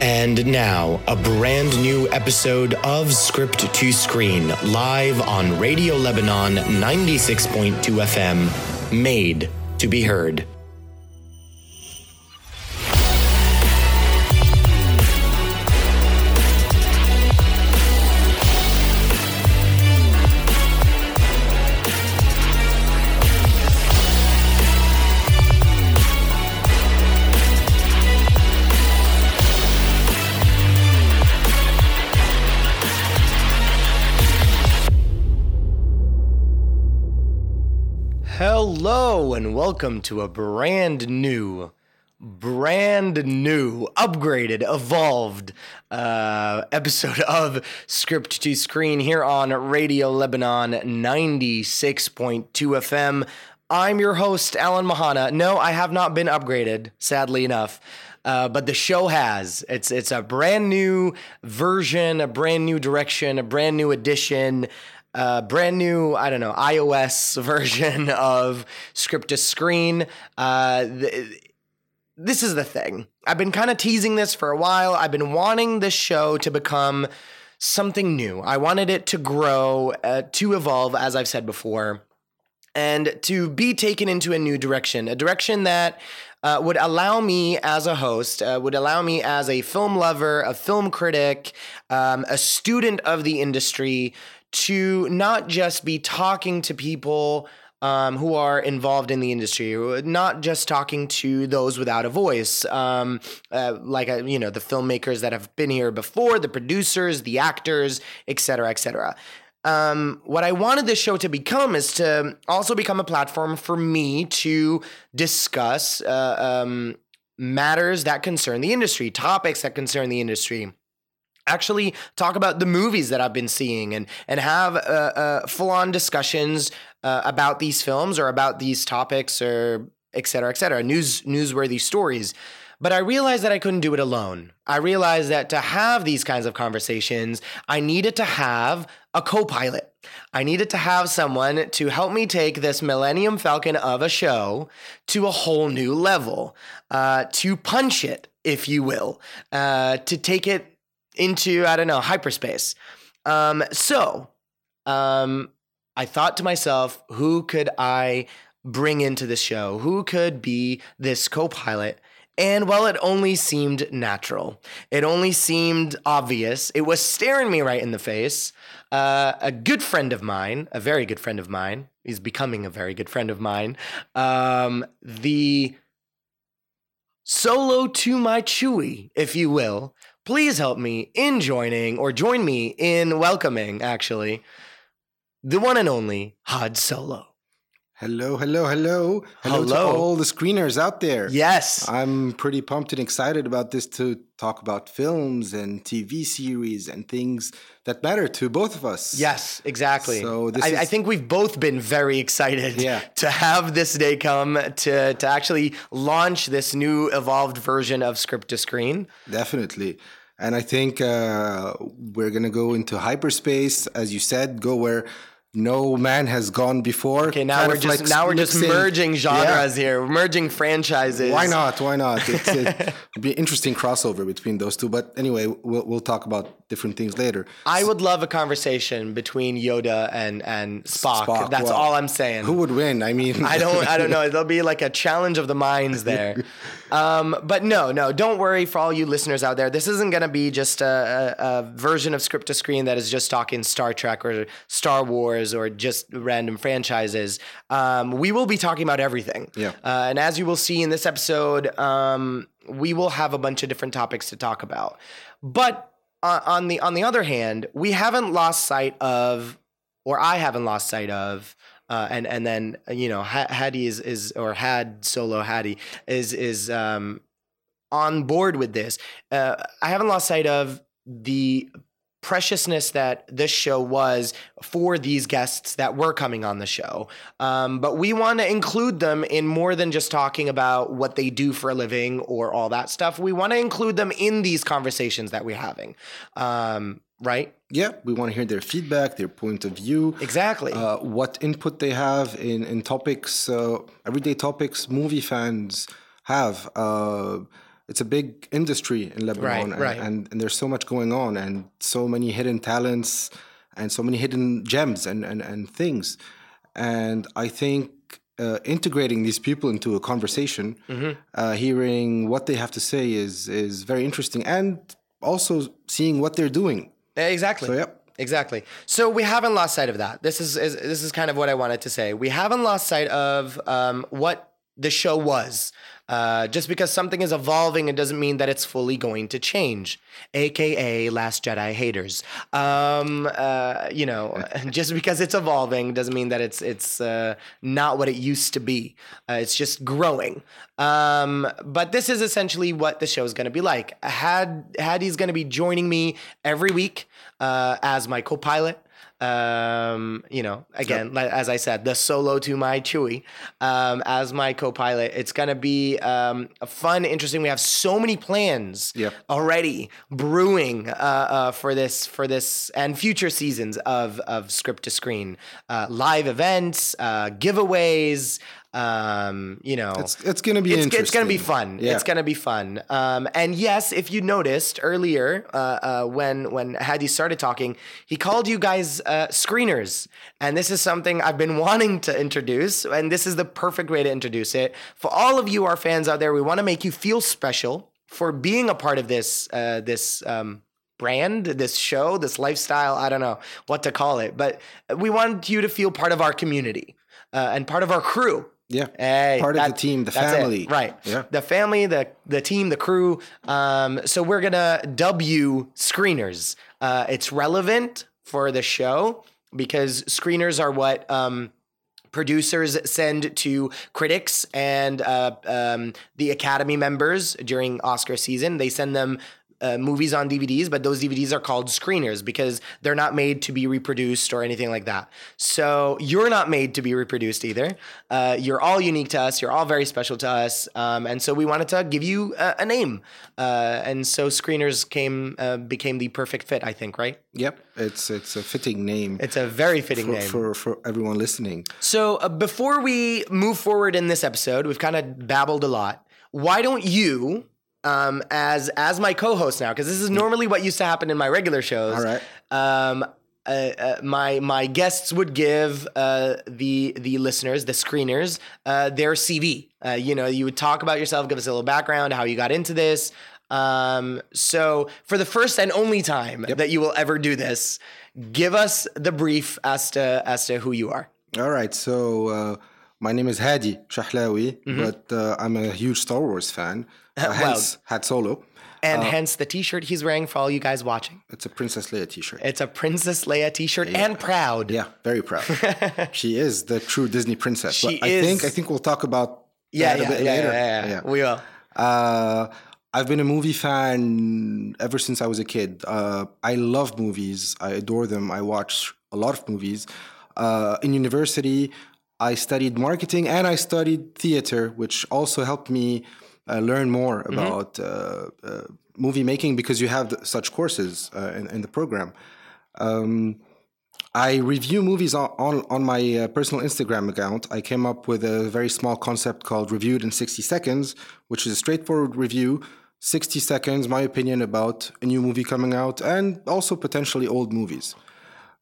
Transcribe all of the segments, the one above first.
And now, a brand new episode of Script to Screen, live on Radio Lebanon 96.2 FM, made to be heard. Hello, and welcome to a brand new, brand new, upgraded, evolved uh, episode of Script to Screen here on Radio Lebanon 96.2 FM. I'm your host, Alan Mahana. No, I have not been upgraded, sadly enough. Uh, but the show has. It's it's a brand new version, a brand new direction, a brand new edition uh, brand new, I don't know, iOS version of script to screen. Uh, th- this is the thing. I've been kind of teasing this for a while. I've been wanting this show to become something new. I wanted it to grow, uh, to evolve, as I've said before, and to be taken into a new direction, a direction that uh, would allow me as a host, uh, would allow me as a film lover, a film critic, um, a student of the industry to not just be talking to people um, who are involved in the industry, not just talking to those without a voice, um, uh, like uh, you know the filmmakers that have been here before, the producers, the actors, et cetera, et cetera. Um, what I wanted this show to become is to also become a platform for me to discuss uh, um, matters that concern the industry, topics that concern the industry actually talk about the movies that I've been seeing and and have uh, uh, full on discussions uh, about these films or about these topics or et cetera, et cetera, news newsworthy stories. But I realized that I couldn't do it alone. I realized that to have these kinds of conversations, I needed to have a co pilot. I needed to have someone to help me take this Millennium Falcon of a show to a whole new level, uh, to punch it, if you will, uh, to take it into I don't know hyperspace. Um, so um, I thought to myself, who could I bring into the show? Who could be this co-pilot? And well, it only seemed natural. It only seemed obvious. It was staring me right in the face. Uh, a good friend of mine, a very good friend of mine, he's becoming a very good friend of mine. Um, the solo to my Chewie, if you will, please help me in joining or join me in welcoming, actually, the one and only Had Solo. Hello, hello, hello. Hello, hello. to all the screeners out there. Yes. I'm pretty pumped and excited about this to talk about films and TV series and things that matter to both of us. Yes, exactly. So this I, is... I think we've both been very excited yeah. to have this day come to to actually launch this new evolved version of script to screen. Definitely. And I think uh, we're going to go into hyperspace, as you said, go where no man has gone before. Okay, now we're just like now we're just merging genres yeah. here, merging franchises. Why not? Why not? It's, it'd be interesting crossover between those two. But anyway, we'll we'll talk about different things later. I would love a conversation between Yoda and and Spock. Spock That's well, all I'm saying. Who would win? I mean, I don't I don't know. There'll be like a challenge of the minds there. Um, but no, no, don't worry for all you listeners out there. This isn't going to be just a, a, a version of script to screen that is just talking Star Trek or Star Wars or just random franchises. Um, we will be talking about everything. Yeah. Uh, and as you will see in this episode, um, we will have a bunch of different topics to talk about. But on the on the other hand, we haven't lost sight of, or I haven't lost sight of, uh, and and then you know Hadi is is or had solo Hadi is is um, on board with this. Uh, I haven't lost sight of the preciousness that this show was for these guests that were coming on the show. Um, but we want to include them in more than just talking about what they do for a living or all that stuff. We want to include them in these conversations that we're having. Um, right? Yeah, we want to hear their feedback, their point of view. Exactly. Uh, what input they have in, in topics, uh, everyday topics movie fans have. Uh, it's a big industry in Lebanon, Right, and, right. and and there's so much going on, and so many hidden talents, and so many hidden gems and and, and things, and I think. Uh, integrating these people into a conversation, Mm-hmm. uh, hearing what they have to say is is very interesting, and also seeing what they're doing. Exactly. So, yep. Exactly. So we haven't lost sight of that. This is, is this is kind of what I wanted to say. We haven't lost sight of um, what the show was. Uh, just because something is evolving, it doesn't mean that it's fully going to change. AKA Last Jedi haters. Um, uh, you know, just because it's evolving doesn't mean that it's it's uh, not what it used to be. Uh, it's just growing. Um, but this is essentially what the show is going to be like. Had Hadi's going to be joining me every week uh, as my co-pilot. Um, you know, again, as I said, the solo to my Chewie um, as my co-pilot. It's gonna be um, fun, interesting. We have so many plans Yep. already brewing uh, uh, for this for this and future seasons of of script to screen, uh, live events, uh, giveaways. Um, you know, It's it's gonna be it's, it's gonna be fun. Yeah. It's gonna be fun. Um, and yes, if you noticed earlier uh, uh, when when Hadi started talking, he called you guys uh, screeners, and this is something I've been wanting to introduce, and this is the perfect way to introduce it for all of you, our fans out there. We want to make you feel special for being a part of this uh, this. Um, brand, this show, this lifestyle. I don't know what to call it, but we want you to feel part of our community uh, and part of our crew. Yeah. Hey, Part of the team, the that's it, family. right? Yeah. the family, the the team, the crew. Um, so we're gonna W screeners. Uh, it's relevant for the show because screeners are what. Um, producers send to critics and uh, um, the academy members during oscar season they send them uh, movies on DVDs, but those DVDs are called screeners because they're not made to be reproduced or anything like that. So you're not made to be reproduced either. Uh, you're all unique to us. You're all very special to us, um, and so we wanted to give you a, a name. Uh, and so screeners came uh, became the perfect fit, I think. Right? Yep. It's it's a fitting name It's a very fitting for, name. for for everyone listening. So uh, before we move forward in this episode, we've kind of babbled a lot. Why don't you, um, as as my co-host now, because this is normally what used to happen in my regular shows. All right. Um, uh, uh, my my guests would give uh, the the listeners, the screeners, uh, their CV. Uh, you know, you would talk about yourself, give us a little background, how you got into this. Um, so for the first and only time that you will ever do this, give us the brief as to as to who you are. All right. So uh, my name is Hadi Shahlawi, but uh, I'm a huge Star Wars fan. Uh, hence, Had Solo. And hence the t-shirt he's wearing for all you guys watching. It's a Princess Leia T-shirt. It's a Princess Leia t-shirt and proud. Yeah, very proud. she is the true Disney princess. She but I think. I think we'll talk about Yeah, that yeah, a bit yeah, later. yeah, yeah. We will. Uh, I've been a movie fan ever since I was a kid. Uh, I love movies. I adore them. I watch a lot of movies. Uh, in university, I studied marketing and I studied theater, which also helped me uh, learn more Mm-hmm. about uh, uh, movie making because you have such courses uh, in, in the program. Um, I review movies on, on, on my uh, personal Instagram account. I came up with a very small concept called Reviewed in 60 Seconds, which is a straightforward review, 60 seconds, my opinion about a new movie coming out, and also potentially old movies.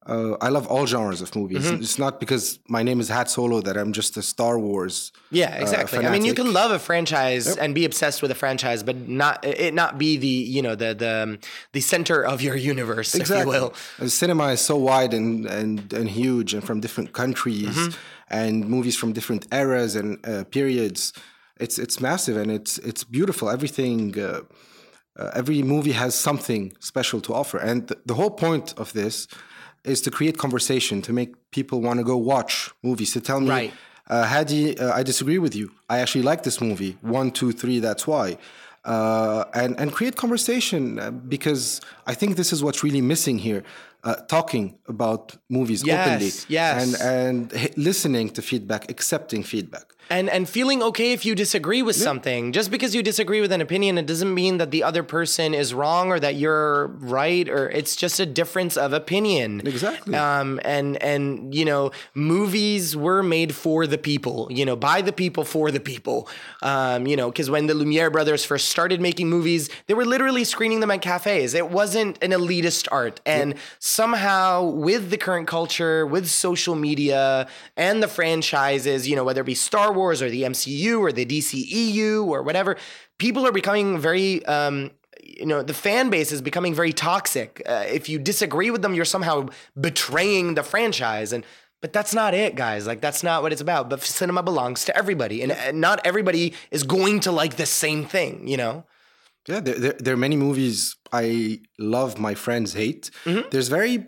Uh, I love all genres of movies. Mm-hmm. It's not because my name is Had Solo that I'm just a Star Wars. Yeah, exactly. I mean, you can love a franchise and be obsessed with a franchise, but not it not be the you know the the the center of your universe, if you will. Uh, Cinema is so wide and, and, and huge and from different countries Mm-hmm. and movies from different eras and uh, periods. It's it's massive and it's it's beautiful. Everything, uh, uh, every movie has something special to offer. And th- the whole point of this is to create conversation, to make people want to go watch movies, to tell me, Right. uh, Hadi, uh, I disagree with you. I actually like this movie. One, two, three. That's why. Uh, and and create conversation uh, because I think this is what's really missing here. Uh, talking about movies Yes, openly, yes. and and h- listening to feedback, accepting feedback. And and feeling okay if you disagree with something. Just because you disagree with an opinion it doesn't mean that the other person is wrong or that you're right or it's just a difference of opinion. Exactly. um and and you know movies were made for the people you know by the people for the people. Um you know because when the lumiere brothers first started making movies they were literally screening them at cafes. It wasn't an elitist art. And somehow with the current culture with social media and the franchises you know whether it be star wars or the mcu or the dceu or whatever people are becoming very um you know the fan base is becoming very toxic. Uh, if you disagree with them you're somehow betraying the franchise. And but that's not it guys. Like that's not what it's about. But cinema belongs to everybody. And uh, not everybody is going to like the same thing you know? Yeah, there, there, there are many movies I love, my friends hate. Mm-hmm. There's very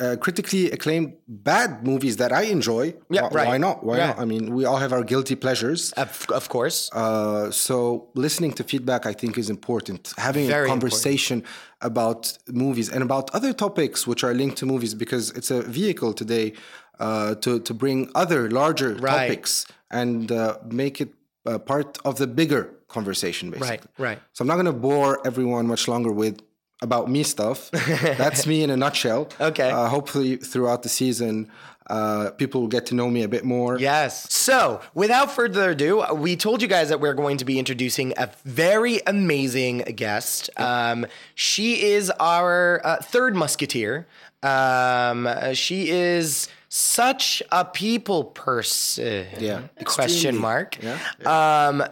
uh, critically acclaimed bad movies that I enjoy. Yeah, why, right. why not? Why Right. not? I mean, we all have our guilty pleasures. of, of course Uh, so listening to feedback, I think, is important. Having Very a conversation about movies and about other topics which are linked to movies, because it's a vehicle today uh, to to bring other larger Right. topics and uh, make it uh, part of the bigger conversation, basically. right right So I'm not going to bore everyone much longer with about me stuff. That's me in a nutshell. Okay. Uh, hopefully, throughout the season, uh, people will get to know me a bit more. Yes. So, without further ado, we told you guys that we're going to be introducing a very amazing guest. Um, she is our uh, third musketeer. Um, she is such a people person. Yeah. Question mark. Yeah. Um,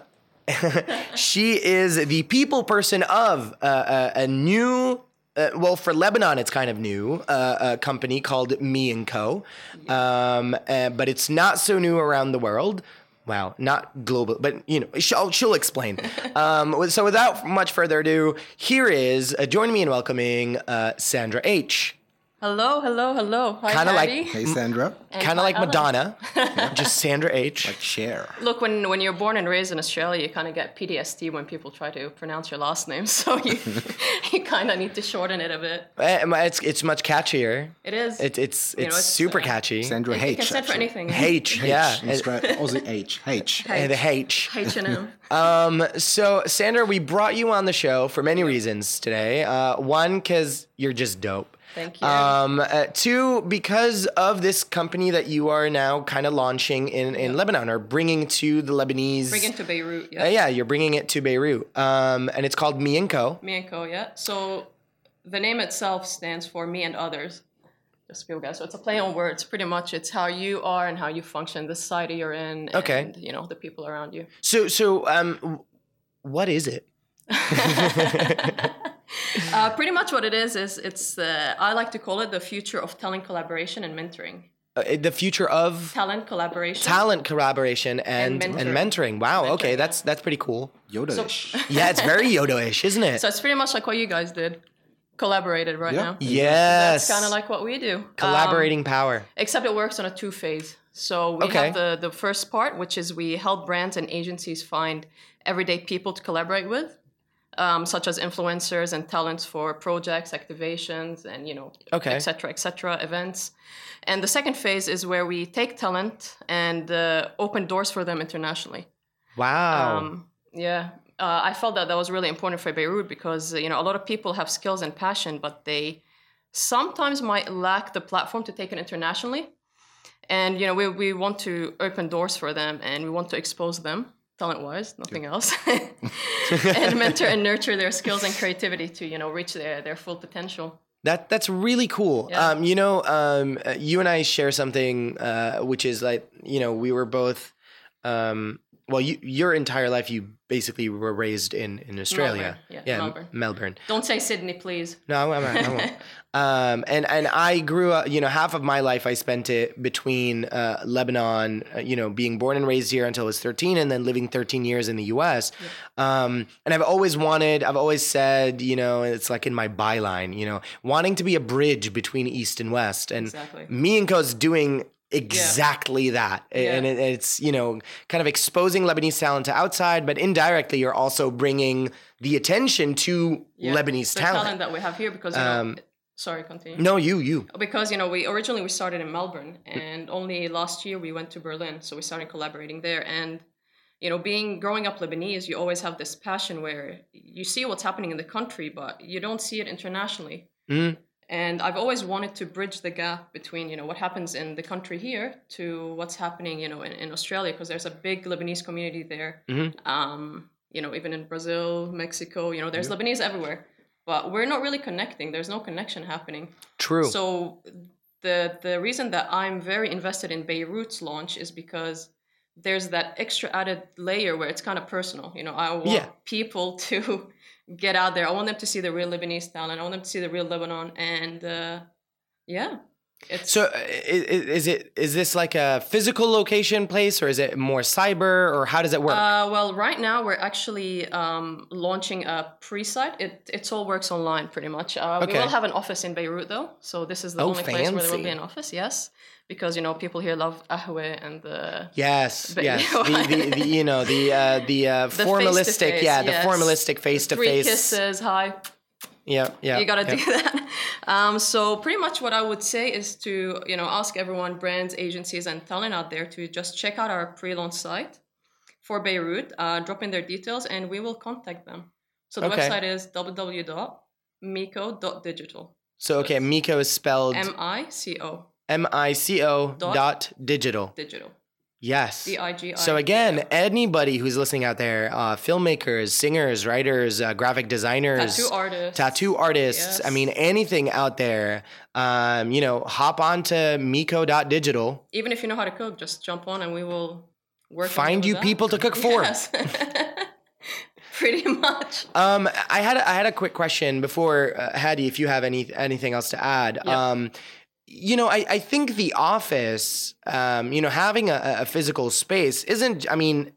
she is the people person of uh, a, a new. Uh, well, for Lebanon, it's kind of new. Uh, a company called Mi&Co. Um, uh, but it's not so new around the world. Wow, not global, but you know, she'll, she'll explain. um, so, without much further ado, here is uh, join me in welcoming uh, Sandra H. Hello, hello, hello. Hi, Kinda like- Hey, Sandra. Kind of like Alan. Madonna, just Sandra H. Share. Look, when, when you're born and raised in Australia, you kind of get PTSD when people try to pronounce your last name. So you you kind of need to shorten it a bit. Eh, It's it's much catchier. It is. It, it's You it's know, it's, super uh, catchy. Sandra you can H. stand for actually. anything. H, yeah. It's right. Aussie H. H. And the H. H&M. Um, so Sandra, we brought you on the show for many reasons today. Uh, one, because you're just dope. Thank you. Um, uh, two, because of this company that you are now kind of launching in, in Lebanon or bringing to the Lebanese. Bringing to Beirut, Uh, yeah. yeah, you're bringing it to Beirut. Um, and it's called Mi&Co. Me and Co, yeah. So the name itself stands for me and others. Just people guys. So it's a play on words. Pretty much, it's how you are and how you function, the society you're in, Okay. and you know the people around you. So, so um, what is it? Uh, pretty much what it is is it's uh, I like to call it the future of talent collaboration and mentoring. Uh, the future of Talent collaboration. talent collaboration and And and mentoring. Wow. Mentoring, okay, yeah. that's that's pretty cool. Yoda-ish. Yeah, it's very Yoda-ish, isn't it? So it's pretty much like what you guys did, collaborated right Yeah. now. yes. That's kind of like what we do. Um, collaborating power. except it works on a two phase. So we Okay. have the the first part, which is we help brands and agencies find everyday people to collaborate with. Um, such as influencers and talents for projects, activations, and you know, Okay. et cetera, et cetera, events. And the second phase is where we take talent and uh, open doors for them internationally. Wow. Um, yeah, uh, I felt that that was really important for Beirut because you know a lot of people have skills and passion, but they sometimes might lack the platform to take it internationally. And you know we we want to open doors for them, and we want to expose them talent-wise, nothing else, and mentor and nurture their skills and creativity to you know reach their their full potential. That that's really cool. Yeah. Um, you know, um, uh, you and I share something, uh, which is like, you know, we were both, um, well, you, your entire life, you basically were raised in in Australia. Melbourne, yeah, M- Melbourne. Melbourne. Don't say Sydney, please. No, I'm, I won't. um, and and I grew up. You know, half of my life I spent it between uh, Lebanon. Uh, you know, being born and raised here until I was 13, and then living 13 years in the U.S. Um, and I've always wanted. I've always said, you know, it's like in my byline. You know, wanting to be a bridge between East and West. And Exactly. Mi&Co's doing exactly that Yeah. and it, it's you know kind of exposing lebanese talent to outside but indirectly you're also bringing the attention to Yeah, lebanese the talent talent that we have here because you know, Um, Sorry, continue. No, you, you. Because you know, we originally we started in Melbourne, and only last year we went to Berlin, so we started collaborating there. And you know, being growing up Lebanese, you always have this passion where you see what's happening in the country, but you don't see it internationally. Mm. And I've always wanted to bridge the gap between you know what happens in the country here to what's happening you know in, in Australia, because there's a big Lebanese community there. Mhm. Um, you know, even in Brazil, Mexico, you know, there's Lebanese everywhere, but we're not really connecting. There's no connection happening. True. So the the reason that I'm very invested in Beirut's launch is because there's that extra added layer where it's kind of personal. You know, I want Yeah. people to get out there. I want them to see the real Lebanese talent. I want them to see the real Lebanon, and uh, yeah, it's So, i- is it is this like a physical location place, or is it more cyber, or how does it work? Uh, well, right now we're actually um, launching a pre-site. It it all works online pretty much. Uh, We will have an office in Beirut though, so this is the Oh, only place where there will be an office. Yes, because you know people here love ahwe and the yes, but- yes. the, the, the you know the uh, the uh, The formalistic, yeah, the formalistic face to three face. kisses. Hi, Yeah, yeah. you gotta yeah. do that. Um, so pretty much what I would say is to you know ask everyone, brands, agencies, and talent out there to just check out our pre-launch site for Beirut. Uh, drop in their details, and we will contact them. So the Okay. website is www.miko.digital. So okay, Miko is spelled M I C O M I C O Dot- dot digital. digital. Yes. D I G I. So again, anybody who's listening out there, uh, filmmakers, singers, writers, uh, graphic designers, tattoo artist. tattoo artists. I mean, anything out there. Um, you know, hop onto Miko.digital. Even if you know how to cook, just jump on and we will work. Find you people to cook for. Yes. Pretty much. Um, I had a, I had a quick question before uh, Hadi, if you have any anything else to add. Yeah. Um, you know, I, I think the office, um, you know, having a, a physical space isn't. I mean,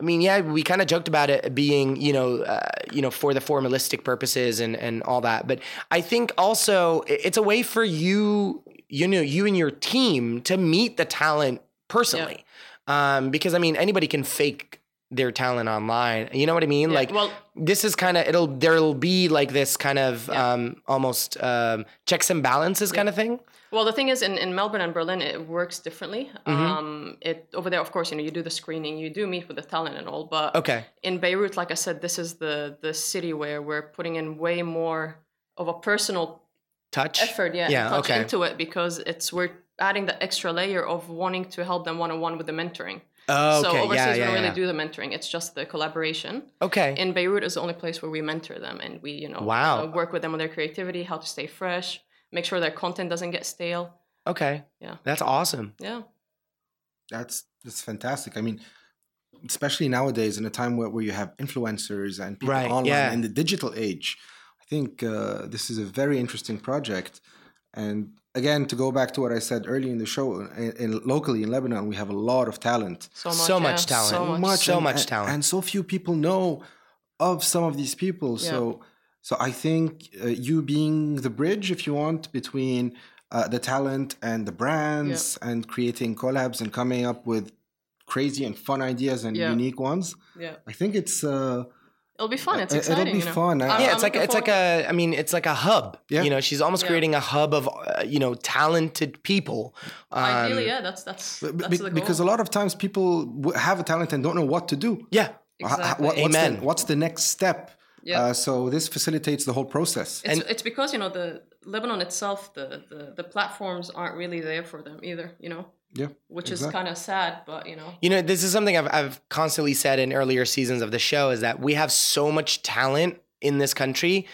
I mean, yeah, we kind of joked about it being, you know, uh, you know, for the formalistic purposes and and all that. But I think also it's a way for you, you know, you and your team to meet the talent personally, um, because I mean, anybody can fake their talent online. You know what I mean? Yeah, Like, well, this is kind of it'll there'll be like this kind of Yeah. um, almost um, checks and balances kind of thing. Well, the thing is, in, in Melbourne and Berlin, it works differently. Mm-hmm. Um, it over there, of course, you know, you do the screening, you do meet with the talent and all. But Okay. in Beirut, like I said, this is the the city where we're putting in way more of a personal Touch. effort, yeah, Yeah, touch okay. into it because it's we're adding the extra layer of wanting to help them one on one with the mentoring. Oh, So overseas, yeah, we don't really yeah. do the mentoring; it's just the collaboration. Okay. In Beirut is the only place where we mentor them and we, you know, Wow. uh, work with them on their creativity, how to stay fresh, make sure their content doesn't get stale. okay. Yeah. That's awesome. Yeah. That's that's fantastic. I mean, especially nowadays in a time where, where you have influencers and people Right, online yeah. in the digital age, I think uh, this is a very interesting project. And again, to go back to what I said early in the show, in, in locally in Lebanon, we have a lot of talent, So much, So much yeah, talent. So much. much, So and- much talent. and so few people know of some of these people. So, so I think uh, you being the bridge, if you want, between uh, the talent and the brands, and creating collabs and coming up with crazy and fun ideas and Yeah. unique ones. Yeah. I think it's uh, It'll be fun. It's It- it'll be you know? fun. I- yeah, I'm it's like looking it's like a. I mean, it's like a hub. Yeah. You know, she's almost Yeah. creating a hub of uh, you know talented people. Um, Ideally, yeah, that's that's that's be- the goal. because a lot of times people have a talent and don't know what to do. Yeah. H- h- Exactly. what- what's, Amen. The, what's the next step? Yeah. Uh, so this facilitates the whole process. It's, it's because you know the Lebanon itself, the, the the platforms aren't really there for them either. You know, yeah. which is kind of sad, but you know, You know, this is something I've, I've constantly said in earlier seasons of the show is that we have so much talent in this country.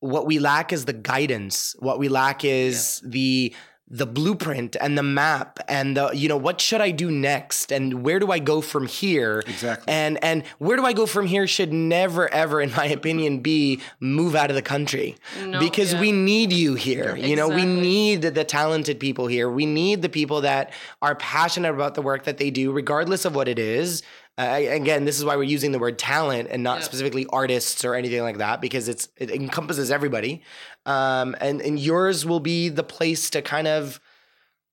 What we lack is the guidance. What we lack is the the blueprint and the map and the you know what should I do next and where do I go from here? Exactly. And and where do I go from here should never ever in my opinion be move out of the country. No, because yeah. we need you here. You know, we Exactly. need the talented people here. We need the people that are passionate about the work that they do regardless of what it is. Uh, again, this is why we're using the word talent and not Yeah. specifically artists or anything like that because it's it encompasses everybody. Um, and and yours will be the place to kind of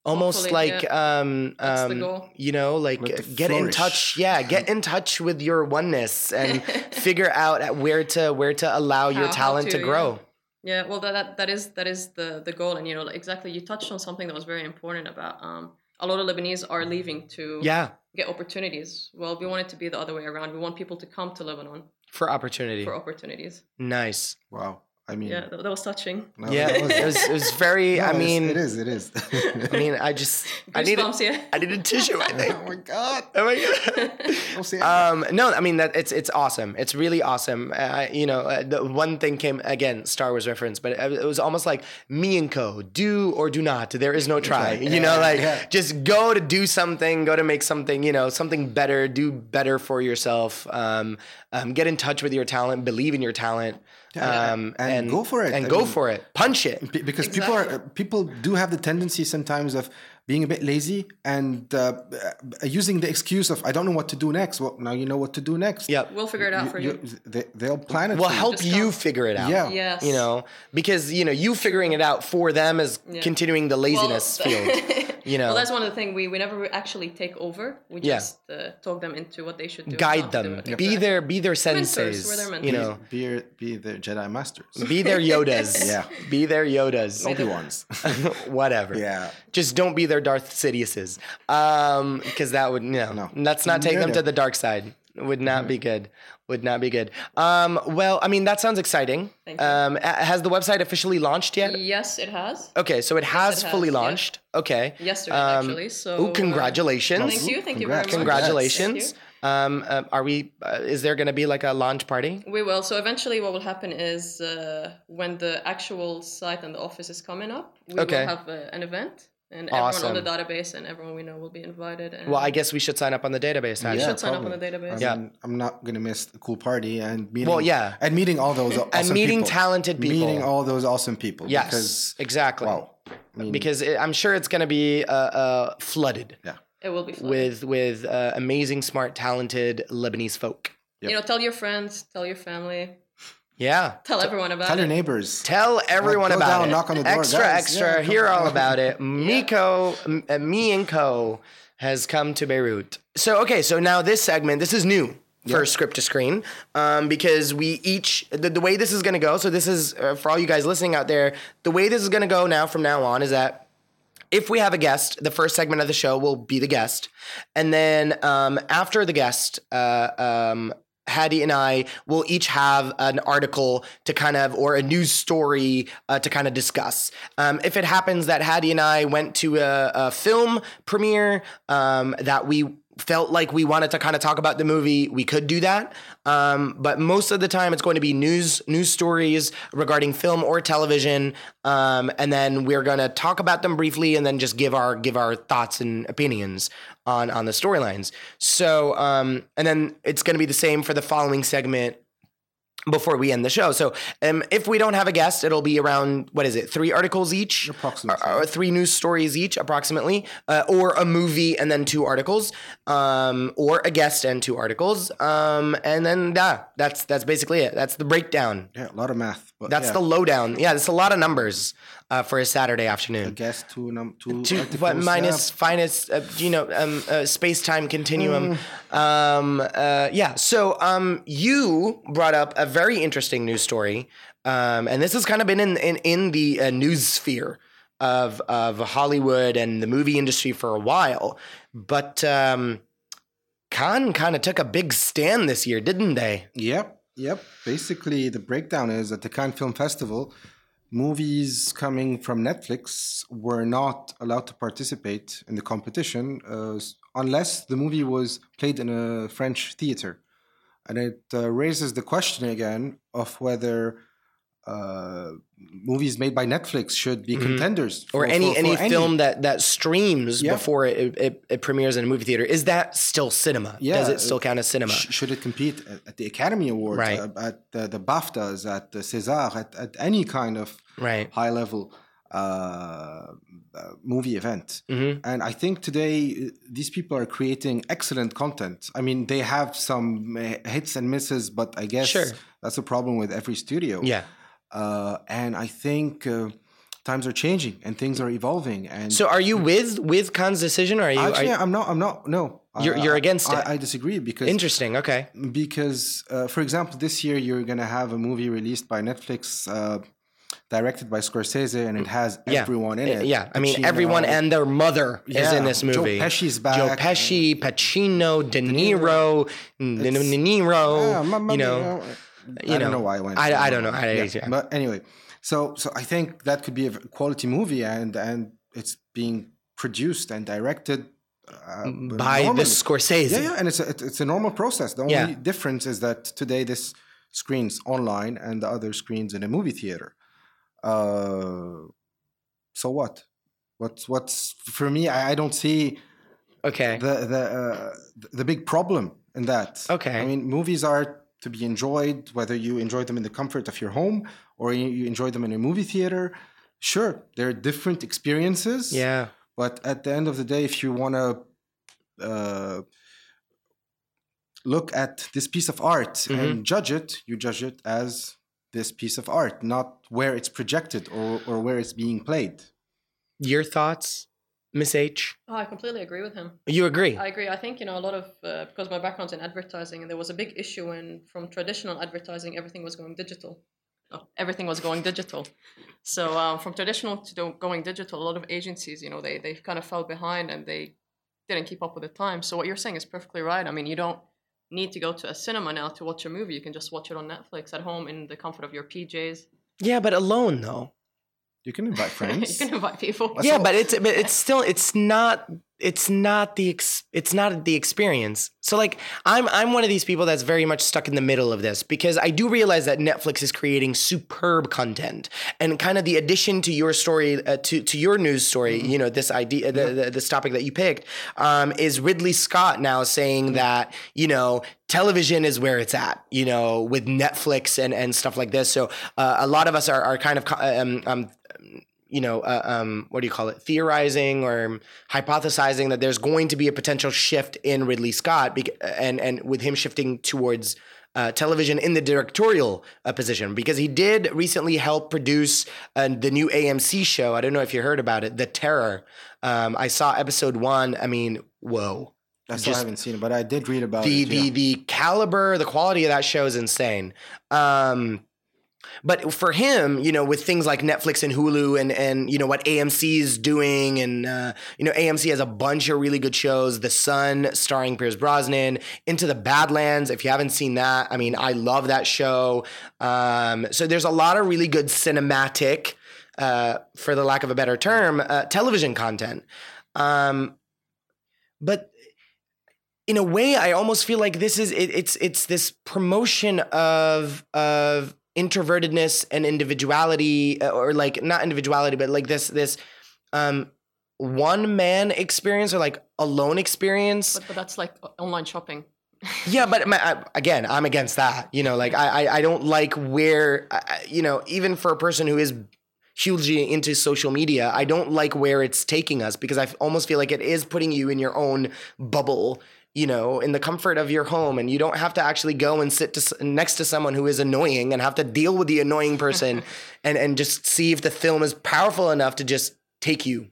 almost Hopefully, like um, um you know like Let it get in touch yeah get in touch with your oneness and figure out where to where to allow your How- how talent to, to, grow Yeah, well, that, that that is that is the the goal, and you know, exactly. You touched on something that was very important about um, a lot of Lebanese are leaving to Yeah, get opportunities. Well, we want it to be the other way around. We want people to come to Lebanon for opportunity. for opportunities. Nice. Wow. I mean, Yeah, that, that was touching. no, Yeah, that was- it was, it was very. no, I mean, it is. It is. I mean, I just I need a, yeah. I need a tissue. I think. oh my god. Oh my god. Don't say Um, no, I mean that it's it's awesome. It's really awesome. Uh, you know, uh, the one thing came again, Star Wars reference, but it, it was almost like Mi&Co. Do or do not. There is no try. You know, Yeah, like yeah. just go to do something, go to make something. You know, something better. Do better for yourself. Um, um, get in touch with your talent. Believe in your talent. Yeah, um, and go for it. And I go mean- for it. Punch it. Be- because people are people do have the tendency sometimes of being a bit lazy and uh, uh, using the excuse of I don't know what to do next. Well, now you know what to do next. Yep. We'll figure it out for you. They, they'll plan it. We'll for you. help Just you come. figure it out. Yeah. Yes. You know, because you know you figuring it out for them is Yeah. continuing the laziness field. You know, well, that's one of the things we, we never actually take over. We Yeah. just uh, talk them into what they should do. guide not do them. Be their be their Mentors, senseis. we're you know, be be the Jedi masters. be their Yodas. Yeah. Be their Yodas. Obi Wan's. Whatever. Yeah. Just don't be their Darth Sidious's. Um, because that would no, No. Let's not take them No, to the dark side. Would not be good. Would not be good. Um, well, I mean, that sounds exciting. Thank you. Um, has the website officially launched yet? Yes, it has. Okay, so it has it fully has, yeah. launched. Okay. Yesterday, Um, actually. So. Oh, uh, congratulations. thank you. Thank you very much. Congratulations. Um, uh, are we? Uh, is there going to be like a launch party? We will. So eventually, what will happen is uh, when the actual site and the office is coming up, we Okay. will have uh, an event, and everyone on the database and everyone we know will be invited. And Well, I guess we should sign up on the database. you Actually. should sign up on the database. I Yeah. mean, I'm not gonna miss the cool party and meeting. Well, yeah. and meeting all those awesome and meeting people. talented people. meeting all those awesome people. yes, because, exactly. wow, I mean, Because it, I'm sure it's going to be uh, uh, flooded yeah, It will be fun. with with uh, amazing, smart, talented Lebanese folk. You know, tell your friends, tell your family, Yeah. tell everyone about tell it. your neighbors. Tell everyone go about down, it. knock on the door, extra, guys. extra. Yeah, come hear all about it. Miko, m- uh, Mi&Co has come to Beirut. So okay, so now this segment, this is new for script to screen, um, because we each the, the way this is gonna go. So this is uh, for all you guys listening out there. The way this is gonna go now from now on is that if we have a guest, the first segment of the show will be the guest, and then um, after the guest, uh, um, Hadi and I will each have an article to kind of or a news story uh, to kind of discuss. Um, if it happens that Hadi and I went to a, a film premiere um, that we felt like we wanted to kind of talk about the movie, we could do that. Um, but most of the time, it's going to be news news stories regarding film or television, um, and then we're going to talk about them briefly, and then just give our give our thoughts and opinions on on the storylines. So, um, and then it's going to be the same for the following segment before we end the show. So, um, if we don't have a guest, it'll be around what is it, three articles each, Approximately. or, or three news stories each, approximately, uh, or a movie and then two articles, um, or a guest and two articles, um, and then yeah, that's that's basically it. That's the breakdown. Yeah, a lot of math. That's yeah. the lowdown. Yeah, it's a lot of numbers uh, for a Saturday afternoon. I guess two num two. Two, what yeah. minus finest uh, you know um, uh, space time continuum Mm. um, uh, yeah so um, you brought up a very interesting news story um, and this has kind of been in in, in the uh, news sphere of of Hollywood and the movie industry for a while but um, Cannes kind of took a big stand this year didn't they Yep, yep. Basically, the breakdown is at the Cannes Film Festival, movies coming from Netflix were not allowed to participate in the competition uh, unless the movie was played in a French theater. And it uh, raises the question again of whether uh, movies made by Netflix should be contenders Mm-hmm. or for- any for- any for film that that streams Yeah. before it, it, it premieres in a movie theater is that still cinema Yeah, does it still count as cinema Sh- should it compete at, at the Academy Awards, Right. uh, at the, the BAFTAs, at the César, at, at any kind of right high level uh, uh, movie event. hmm And I think today uh, these people are creating excellent content. I mean, they have some uh, hits and misses, but I guess Sure. that's a problem with every studio. yeah Uh, and I think uh, times are changing and things are evolving. And So are you with with Cannes's decision or are you actually, are, I'm not. I'm not. No, You're- I- you're against I, it. I disagree because interesting okay because uh, for example this year you're going to have a movie released by netflix uh, directed by Scorsese, and it has Yeah. everyone in Uh, it. Yeah, I mean, everyone and their mother is in this movie. Joe. Pesci's Joe. Pesci, Pacino, De Niro, De Niro. Yeah, ma- ma- you know, I you know, don't know why I went. I- I don't know. I- Yeah, yeah. But anyway, so so I think that could be a quality movie, and and it's being produced and directed uh, by normally. the Scorsese. Yeah, yeah, and it's a, it's- it's a normal process. The only Yeah. difference is that today this screens online and the other screens in a movie theater. Uh, so what? What's what's for me? I, I don't see Okay. the the uh, the big problem in that. Okay. I mean, movies are to be enjoyed whether you enjoy them in the comfort of your home or you, enjoy them in a movie theater. Sure, they're different experiences. yeah. But at the end of the day, if you want to uh, look at this piece of art Mm-hmm. and judge it, you judge it as this piece of art, not where it's projected or, or where it's being played. Your thoughts, Miss H? Oh, I completely agree with him. You agree? I agree. I think you know a lot of uh, because my background's in advertising, and there was a big issue when from traditional advertising everything was going digital. Oh, everything was going digital. So um, from traditional to going digital, a lot of agencies, you know, they they kind of fell behind and they didn't keep up with the time. So what you're saying is perfectly right. I mean, you don't need to go to a cinema now to watch a movie. You can just watch it on Netflix at home in the comfort of your PJs. yeah, but alone though. You can invite friends. you can invite people. yeah, but it's but it's still it's not it's not the ex, it's not the experience. So like I'm I'm one of these people that's very much stuck in the middle of this because I do realize that Netflix is creating superb content and kind of the addition to your story uh, to to your news story, you know, this idea the, the this topic that you picked um, is Ridley Scott now saying that you know television is where it's at, you know, with Netflix and and stuff like this. So uh, a lot of us are are kind of um, um you know, uh, um, what do you call it, theorizing or hypothesizing that there's going to be a potential shift in Ridley Scott, bec- and and with him shifting towards uh, television in the directorial uh, position, because he did recently help produce uh, the new AMC show. I don't know if you heard about it, The Terror. Um, I saw episode one. I mean, whoa. I still haven't seen it, but I did read about the it. the yeah. the caliber, the quality of that show is insane. Um, but for him, you know, with things like Netflix and Hulu and and you know what AMC is doing, and uh, you know AMC has a bunch of really good shows. The Son, starring Pierce Brosnan, Into the Badlands. If you haven't seen that, I mean, I love that show. Um, so there's a lot of really good cinematic, uh, for the lack of a better term, uh, television content. Um, but in a way, I almost feel like this is it, it's it's this promotion of of introvertedness and individuality, uh, or like not individuality, but like this this um one man experience or like alone experience. But, but that's like online shopping. Yeah, but my, I, again, I'm against that. You know, like I, I, I don't like where, I- you know, even for a person who is hugely into social media, I don't like where it's taking us because I almost feel like it is putting you in your own bubble. You know, in the comfort of your home, and you don't have to actually go and sit to, next to someone who is annoying and have to deal with the annoying person, and and just see if the film is powerful enough to just take you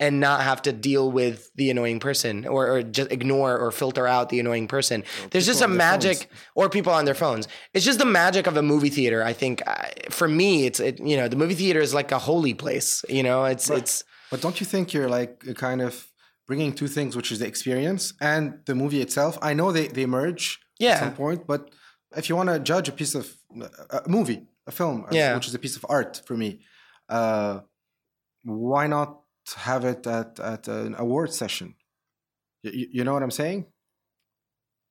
and not have to deal with the annoying person or, or just ignore or filter out the annoying person. There's just a people on their magic, phones. or people on their phones. It's just the magic of a movie theater. I think for me, it's it, you know the movie theater is like a holy place. You know, it's Right. it's But don't you think you're like a kind of bringing two things, which is the experience and the movie itself? I know they, they merge Yeah. at some point, but if you want to judge a piece of a movie, a film, Yeah. which is a piece of art for me, uh, why not have it at, at an award session? You, you know what I'm saying?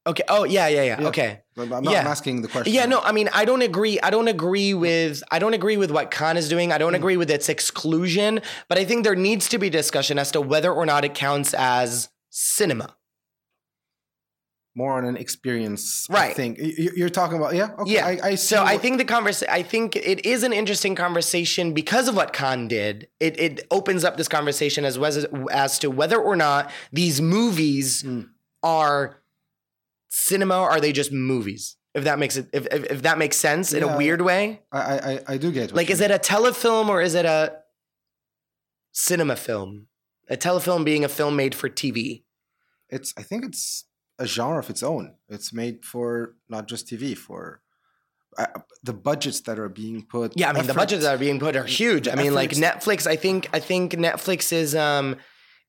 Okay. Oh yeah, yeah, yeah. Yeah. Okay. I'm not Yeah. I'm asking the question. Yeah, no, I mean, I don't agree. I don't agree with. I don't agree with what Cannes is doing. I Mm. don't agree with its exclusion. But I think there needs to be discussion as to whether or not it counts as cinema. More on an experience Right. thing. You- You're talking about, yeah? Okay. Yeah. I, I see so I think the conversation. I think it is an interesting conversation because of what Cannes did. It it opens up this conversation as was as to whether or not these movies Mm. are cinema. Or are they just movies? If that makes it. If if, if that makes sense in Yeah. a weird way. I, I, I- do get what Like, is mean. it a telefilm or is it a cinema film? A telefilm being a film made for TV. it's i think it's a genre of its own it's made for not just tv for uh, the budgets that are being put. Yeah, I mean the budgets that are being put are huge. I mean, like Netflix. I think I think Netflix is um,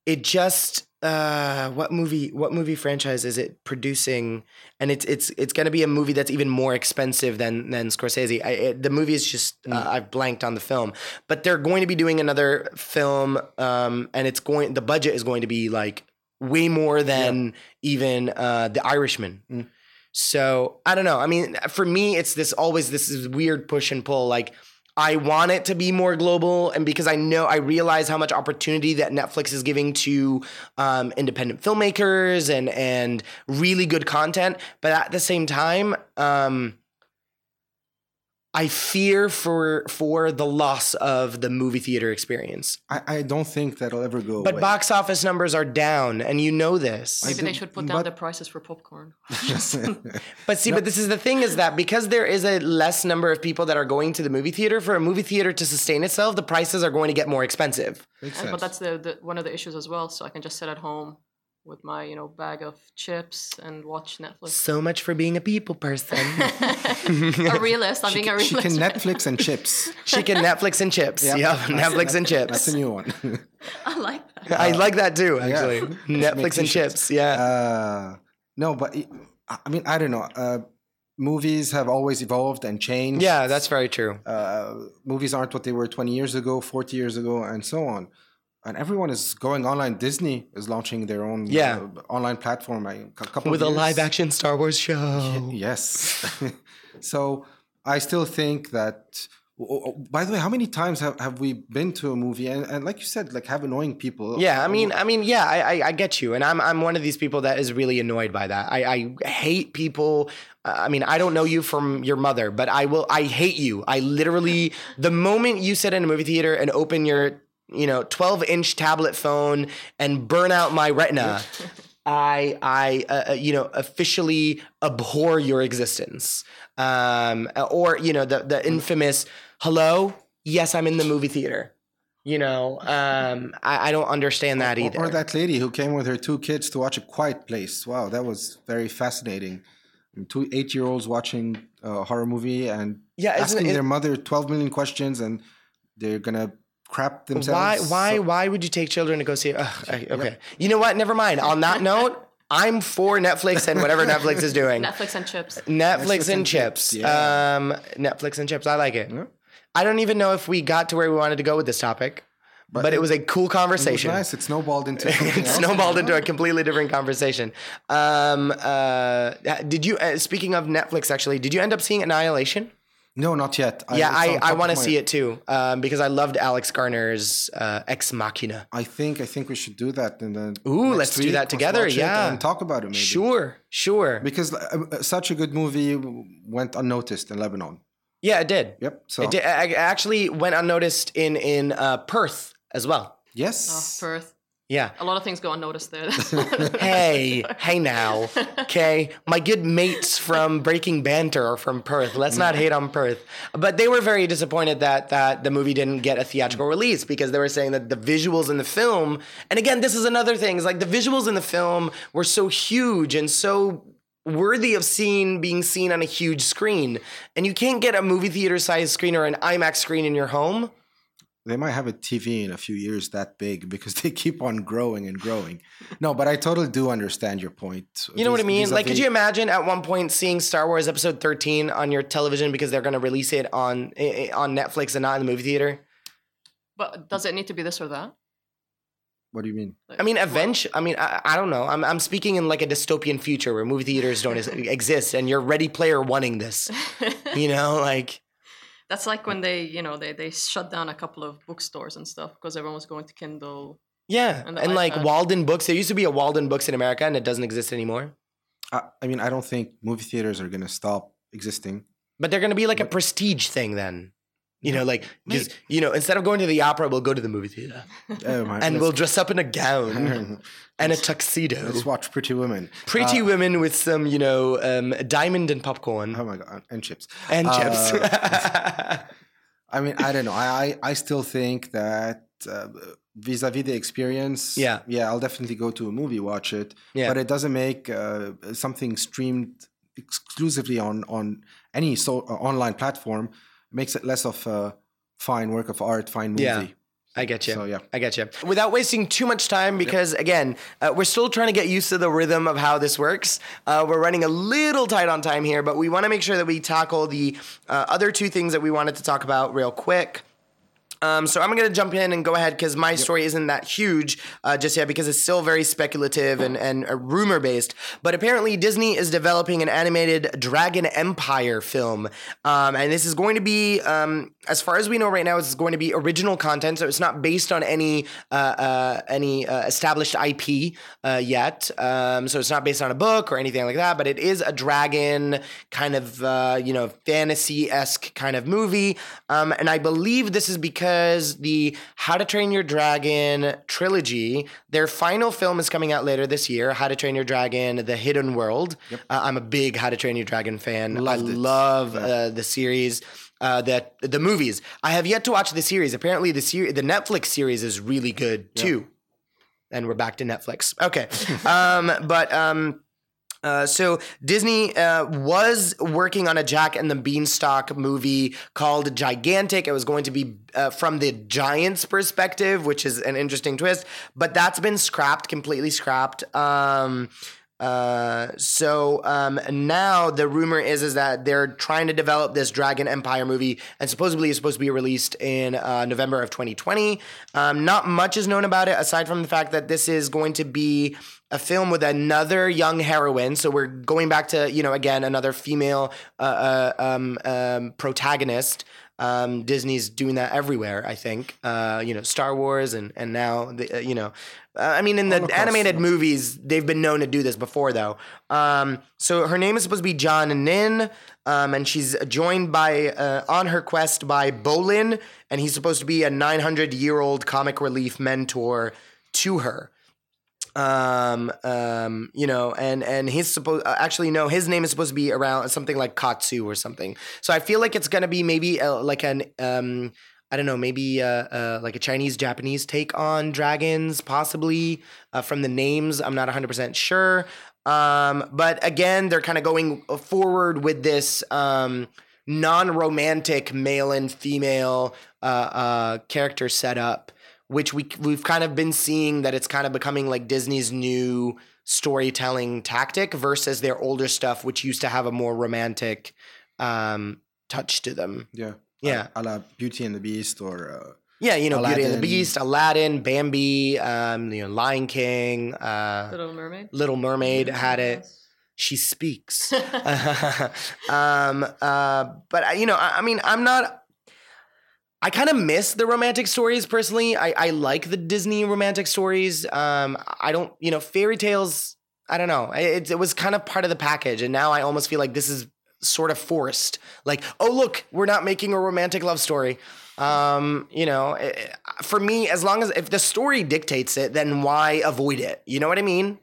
it just uh, what movie what movie franchise is it producing? And it's it's it's going to be a movie that's even more expensive than than Scorsese. I, it, the movie is just uh, I've blanked on the film, but they're going to be doing another film, um, and it's going the budget is going to be like way more than even uh, the Irishman. Mm. So I don't know. I mean, for me, it's this always this is weird push and pull. Like I want it to be more global, and because I know I realize how much opportunity that Netflix is giving to um, independent filmmakers and and really good content, but at the same time, um, I fear for for the loss of the movie theater experience. I, I don't think that'll ever go But away. box office numbers are down, and you know this. Maybe they should put down the prices for popcorn. But see, but this is the thing is that because there is a less number of people that are going to the movie theater, for a movie theater to sustain itself, the prices are going to get more expensive. Makes And- sense. but that's the, the one of the issues as well. So I can just sit at home with my you know bag of chips and watch Netflix. So much for being a people person. a realist. I'm she, being a can, she realist. can Netflix and chips. she can Netflix and chips. Yep. Yeah, That's- Netflix and chips. That's a new one. I like that. I like that too, actually. Make Netflix and chips. Yeah. Uh, no, but I mean, I don't know. Uh, movies have always evolved and changed. yeah, that's very true. uh, movies aren't what they were 20 years ago, 40 years ago, and so on. And everyone is going online. Disney is launching their own Yeah. uh, online platform. I, a couple With a live action Star Wars show. Yes. so I still think that. oh, By the way, how many times have, have we been to a movie and, and like you said, like have annoying people? Yeah, I mean, I mean, yeah, I, I, I get you, and I'm, I'm one of these people that is really annoyed by that. I, I hate people. uh, I mean, I don't know you from your mother, but I will. I hate you. I literally, the moment you sit in a movie theater and open your, you know, 12 inch tablet phone and burn out my retina, I, I, uh, uh, you know, officially abhor your existence. Um, or you know, the the infamous hello. Yes, I'm in the movie theater. You know, um, I, I don't understand that either. Or, that lady who came with her two kids to watch A Quiet Place. Wow, that was very fascinating. Two eight year olds watching a horror movie and Yeah, isn't asking it- their mother 12 million questions and they're going to crap themselves. why why So- why would you take children to go see? Ugh, I- okay, you know what? Never mind. On that note, I'm for Netflix and whatever Netflix is doing. Netflix and chips. Netflix, and, and chips. chips, yeah. Um, Netflix and chips. I like it. Yeah. I don't even know if we got to where we wanted to go with this topic, but, it, was a cool It was conversation. nice. It snowballed into it else. snowballed into a completely different conversation. Um, uh, did you? Uh, speaking of Netflix, actually, did you end up seeing Annihilation? No, not yet. yeah, I, I want to my- see it too um, because I loved Alex Garland's uh, Ex Machina. I think I think we should do that in the Ooh, next let's do that Let's together, watch it yeah. and talk about it. Maybe. Sure, sure. Because uh, uh, such a good movie went unnoticed in Lebanon. Yeah, it did. Yep. So It did. I I actually went unnoticed in in uh, Perth as well. Oh, yes, Perth. Yeah. A lot of things go unnoticed there. Hey, hey now. Okay. My good mates from Breaking Banter are from Perth. Let's not hate on Perth. But they were very disappointed that that the movie didn't get a theatrical release because they were saying that the visuals in the film, and again, this is another thing, is like the visuals in the film were so huge and so worthy of seeing being seen on a huge screen. And you can't get a movie theater sized screen or an IMAX screen in your home. They might have a TV in a few years that big because they keep on growing and growing. No, but I totally do understand your point. You know what I Vis- mean? Like, could you imagine at one point seeing Star Wars Episode 13 on your television because they're going to release it on i- i- on Netflix and not in the movie theater? but does it need to be this or that? What do you mean? I mean, eventually, I mean, I, I don't know. I'm, I'm speaking in like a dystopian future where movie theaters don't exist and you're Ready Player wanting this. You know, like, That's like when they, you know, they, they shut down a couple of bookstores and stuff because everyone was going to Kindle. yeah. And And, like. Walden Books, there used to be a Walden Books in America and it doesn't exist anymore. I, I mean, I don't think movie theaters are going to stop existing. But they're going to be like a prestige thing then. You know, like just, you know, instead of going to the opera, we'll go to the movie theater Oh, my- and we'll dress up in a gown and a tuxedo. Let's watch Pretty Women. Pretty Uh, women with some, you know, um, diamond and popcorn Oh my god, and chips. and Uh, chips. I mean, I don't know. I I, I still think that uh, vis-a-vis the experience, Yeah. yeah, I'll definitely go to a movie, watch it. Yeah. But it doesn't make uh, something streamed exclusively on on any so uh, online platform makes it less of a fine work of art, fine movie. Yeah. I get you. So, yeah. I get you. Without wasting too much time, because again, uh, we're still trying to get used to the rhythm of how this works. Uh, we're running a little tight on time here, but we want to make sure that we tackle the uh, other two things that we wanted to talk about real quick. Um, so I'm going to jump in and go ahead because my story isn't that huge uh, just yet because it's still very speculative and, and uh, rumor based. But apparently, Disney is developing an animated Dragon Empire film. Um, and this is going to be, um, as far as we know right now, it's going to be original content. So it's not based on any uh, uh, any uh, established IP uh, yet. Um, so it's not based on a book or anything like that. But it is a dragon kind of, uh, you know, fantasy esque kind of movie. Um, and I believe this is because the How to Train Your Dragon trilogy, their final film is coming out later this year. How to Train Your Dragon: The Hidden World. Uh, I'm a big How to Train Your Dragon fan. Loved I love uh, the series. Uh, the the movies. I have yet to watch the series. Apparently, the series, the Netflix series, is really good too. And we're back to Netflix. Okay, um, but um, uh, so Disney uh, was working on a Jack and the Beanstalk movie called Gigantic. It was going to be uh, from the Giants' perspective, which is an interesting twist, but that's been scrapped, completely scrapped. Um, uh, so um, now the rumor is is that they're trying to develop this Dragon Empire movie, and supposedly it's supposed to be released in uh, November of 2020. Um, not much is known about it aside from the fact that this is going to be a film with another young heroine. So we're going back to you know again another female uh, uh, um, um, protagonist. Um, Disney's doing that everywhere. I think uh, you know Star Wars and and now the, uh, you know. Uh, I mean, in the animated movies, they've been known to do this before, though. Um, so her name is supposed to be John Nin, um, and she's joined by uh, on her quest by Bolin, and he's supposed to be a 900 year old comic relief mentor to her um um you know and and he's supposed uh, actually no his name is supposed to be around something like katsu or something. So i feel like it's gonna be maybe uh, like an um i don't know maybe uh, uh like a chinese japanese take on dragons possibly uh, from the names. I'm not 100% sure. Um but again they're kind of going forward with this um non-romantic male and female uh, uh, character setup which we we've kind of been seeing that it's kind of becoming like Disney's new storytelling tactic versus their older stuff, which used to have a more romantic um, touch to them. Yeah. Yeah. A, la Beauty and the Beast or uh, Yeah, you know, Beauty and the Beast, Aladdin, Bambi, um, you know, Lion King, uh, Little Mermaid. Little Mermaid had it. She speaks. um, uh, but you know, I, I mean, I'm not. I kind of miss the romantic stories personally. I, I like the Disney romantic stories. Um, I don't, you know, fairy tales. I don't know. It, it was kind of part of the package, and now I almost feel like this is sort of forced. Like, oh look, we're not making a romantic love story. Um, you know, eh, for me, as long as if the story dictates it, then why avoid it? You know what I mean?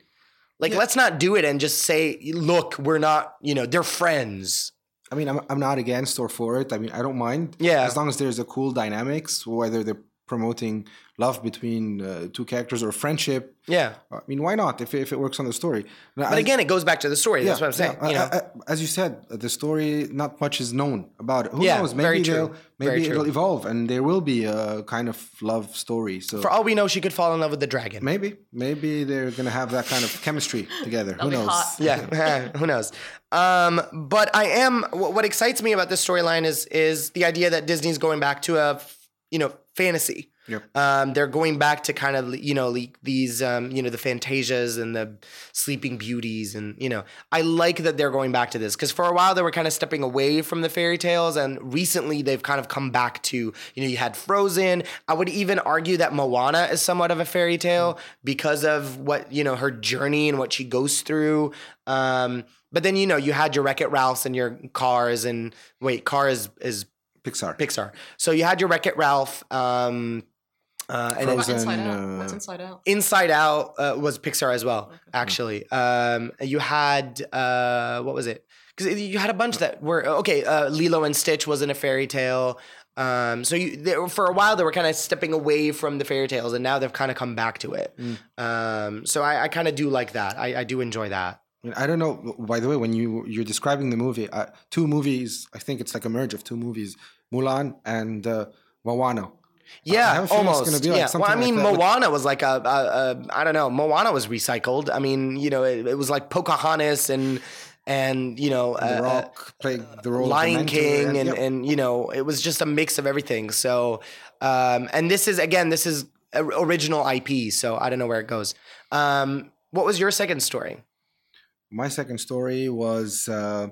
Like, let's not do it and just say, look, we're not. You know, they're friends. I mean, I'm, I'm not against or for it. I mean, I don't mind. Yeah. As long as there's a cool dynamics, whether they're promoting love between uh, two characters or friendship. Yeah. I mean, why not if, if it works on the story? Now, But again, it goes back to the story. That's what I'm saying. yeah, you know, uh, uh, as you said, uh, the story not much is known about it. Who Yeah, knows? Maybe very true. they'll- Very maybe true. it'll evolve, and there will be a kind of love story. So for all we know, she could fall in love with the dragon. maybe, maybe they're gonna have that kind of chemistry together. Who knows? hot. yeah, who knows? Um, but I am. What, what excites me about this storyline is is the idea that Disney's going back to a you know fantasy. Yep. Um, they're going back to kind of you know these um, you know the Fantasias and the Sleeping Beauties and you know I like that they're going back to this because for a while they were kind of stepping away from the fairy tales and recently they've kind of come back to you know you had Frozen. I would even argue that Moana is somewhat of a fairy tale because of what you know her journey and what she goes through. Um, but then you know you had your Wreck It Ralphs and your Cars and wait Cars is Pixar. Pixar. So you had your Wreck It Ralph. Um, uh, and then What's Frozen, inside out? uh, What's inside out? Inside Out uh, was Pixar as well, actually. Um, you had uh, what was it? Because you had a bunch that were okay. Uh, Lilo and Stitch wasn't a fairy tale. Um, so you, they, for a while they were kind of stepping away from the fairy tales, and now they've kind of come back to it. Um, so I, I kind of do like that. I, I do enjoy that. I, I don't know. By the way, when you you're describing the movie, uh, two movies. I think it's like a merge of two movies: Mulan and uh, Moana. Yeah, have a feeling it's almost. like yeah. Well, I something like mean, Moana was like a, a, a, I don't know. Moana was recycled. I mean, you know, it, it was like Pocahontas and and you know, uh, Rock played the role Lion King, and yep. and you know, it was just a mix of everything. So, um, and this is again, this is original IP. So I don't know where it goes. Um, what was your second story? my second story was uh,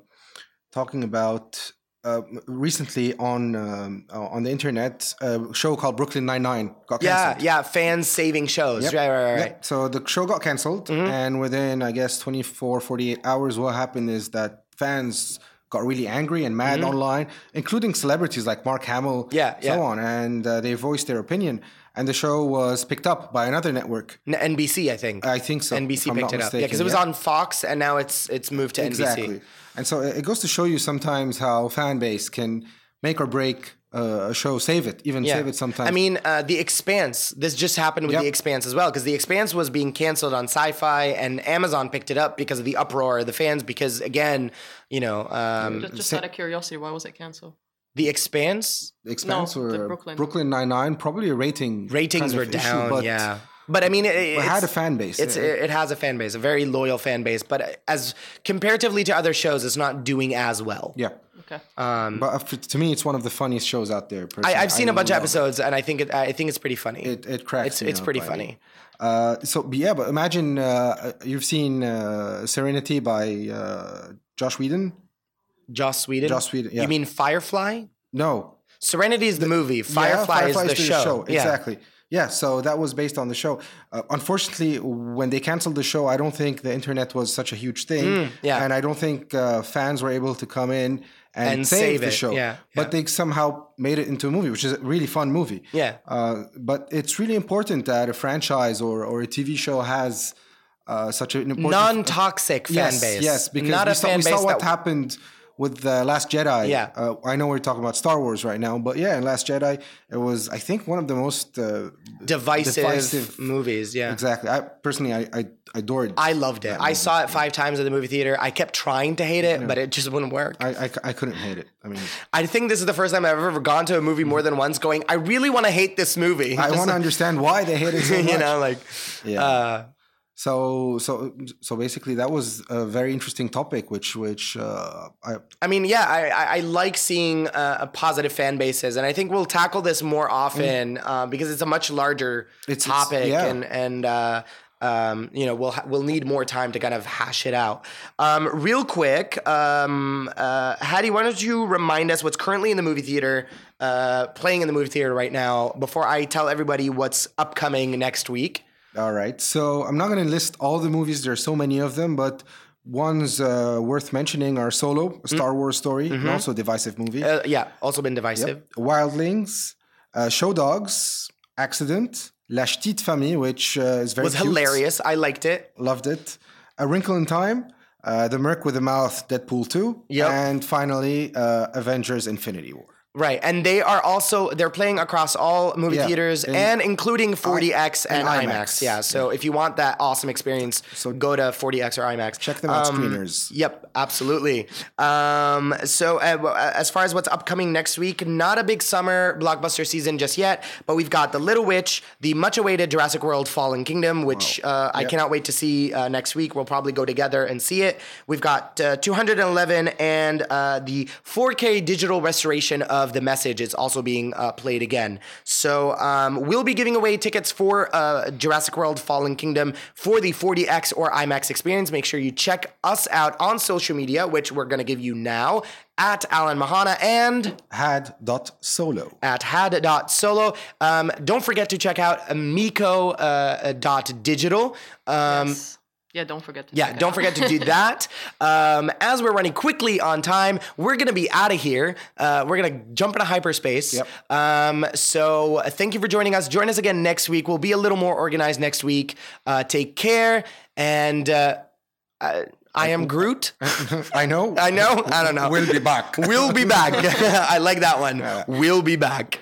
talking about uh, recently on um, uh, on the internet a show called Brooklyn Nine Nine got canceled. yeah, yeah, fans saving shows. Yep. Right, right, right. Yep. So the show got canceled, Mm-hmm. and within I guess 24, 48 hours, what happened is that fans got really angry and mad online, including celebrities like Mark Hamill, Mm-hmm. Yeah, so yeah. on, and uh, they voiced their opinion. And the show was picked up by another network. N- NBC, I think. I think so. NBC picked it up. Yeah, because it was yeah. on Fox, and now it's it's moved to Exactly. NBC. And so it it goes to show you sometimes how fan base can make or break uh, a show, save it, even save it sometimes. I mean, uh, The Expanse. This just happened with Yep. The Expanse as well, because The Expanse was being canceled on Syfy, and Amazon picked it up because of the uproar of the fans. Because again, you know, um, Just, just sa- out of curiosity, why was it canceled? The Expanse The Expanse No, or the Brooklyn. Brooklyn Nine Nine, probably a rating ratings kind were of issue, down. but yeah, but I mean, it, it had a fan base. It's Uh, it has a fan base, a very loyal fan base, but as comparatively to other shows, it's not doing as well. yeah. Okay. but uh, to me, it's one of the funniest shows out there. I, personally. I've seen a bunch of love it. episodes, and I think it, I think it's pretty funny. It, it cracks. it's me it's up, pretty funny. mean. Uh, so but yeah, but imagine uh, you've seen uh, Serenity by uh, Josh Whedon. Joss Whedon. Joss Whedon, yeah. You mean Firefly? No, Serenity is the movie. Yeah, Firefly, is the to show. Yeah. Exactly. Yeah, so that was based on the show. Uh, unfortunately, when they canceled the show, I don't think the internet was such a huge thing. Mm, yeah. And I don't think uh, fans were able to come in and, And save, save the show. yeah, But yeah. they somehow made it into a movie, which is a really fun movie. Yeah. Uh, but it's really important that a franchise or, or a TV show has uh, such an important Non-toxic fan yes, base. Yes, because not we, saw, we saw what that happened with the Last Jedi. Yeah. Uh, I know we're talking about Star Wars right now, but yeah, in Last Jedi, it was I think one of the most uh, divisive, divisive- movies. Yeah. exactly. I personally I, I adored. I loved it. I saw it five times at the movie theater. I kept trying to hate it, but it just wouldn't work. I, I, I couldn't hate it. I mean, I think this is the first time I've ever gone to a movie more than once going, I really want to hate this movie. I want to understand why they hate it so much. you know, like, Yeah. uh, So so so basically, that was a very interesting topic, which which uh, I I mean, yeah, I, I, like seeing uh, a positive fan bases, and I think we'll tackle this more often uh, because it's a much larger It's- it's- topic, yeah. and and uh, um, you know we'll ha- we'll need more time to kind of hash it out. Um, real quick, um, uh, Hadi, why don't you remind us what's currently in the movie theater, uh, playing in the movie theater right now, before I tell everybody what's upcoming next week. All right. So I'm not going to list all the movies. There are so many of them, but ones uh, worth mentioning are Solo, a Star Wars story, and also a divisive movie. Mm-hmm. Uh, yeah, also been divisive. Wildlings, uh, Show Dogs, Accident, La Petite Famille, which uh, is very Was cute. hilarious. I liked it. Loved it. A Wrinkle in Time, uh, The Merc with the Mouth, Deadpool 2, Yep. and finally uh, Avengers Infinity War. Right, and they are also they're playing across all movie Yeah, theaters and- and including 4DX and, and IMAX. IMAX. Yeah, so if you want that awesome experience, so go to 4DX or IMAX. Check them out, Um, screeners. Yep, absolutely. Um, so uh, uh, as far as what's upcoming next week, not a big summer blockbuster season just yet, but we've got The Little Witch, the much-awaited Jurassic World: Fallen Kingdom, which uh, I cannot wait to see uh, next week. We'll probably go together and see it. We've got uh, 211 and uh, the 4K digital restoration of The Message is also being uh, played again. So um, we'll be giving away tickets for uh, Jurassic World: Fallen Kingdom for the 4DX or IMAX experience. Make sure you check us out on social media, which we're going to give you now at Alan Mahana and Had.solo. at had.solo. Um, don't forget to check out miko.digital. Um, Yes. Yeah, don't forget to yeah, check don't out. forget to do that. Um, as we're running quickly on time, we're going to be out of here. Uh, we're going to jump into hyperspace. Yep. Um, so uh, thank you for joining us. Join us again next week. We'll be a little more organized next week. Uh, take care. And uh, I, I am Groot. I know. I know. I don't know. We'll be back. We'll be back. I like that one. We'll be back.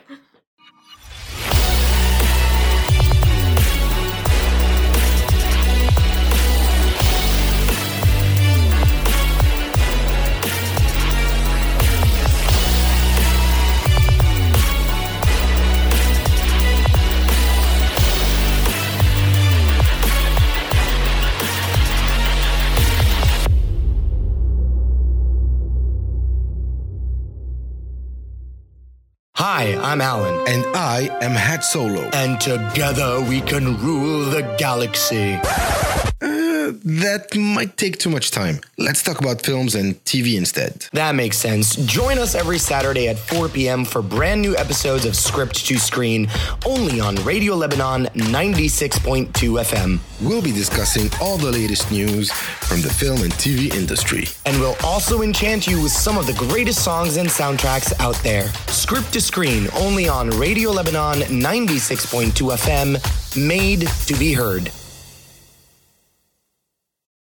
Hi, I'm Alan. And I am Had Solo. And together we can rule the galaxy. Uh, that might take too much time. Let's talk about films and TV instead. That makes sense. Join us every Saturday at 4 p.m. for brand new episodes of Script2Screen, only on Radio Lebanon 96.2 FM. We'll be discussing all the latest news from the film and TV industry. And we'll also enchant you with some of the greatest songs and soundtracks out there. Script2Screen, only on Radio Lebanon 96.2 FM, made to be heard.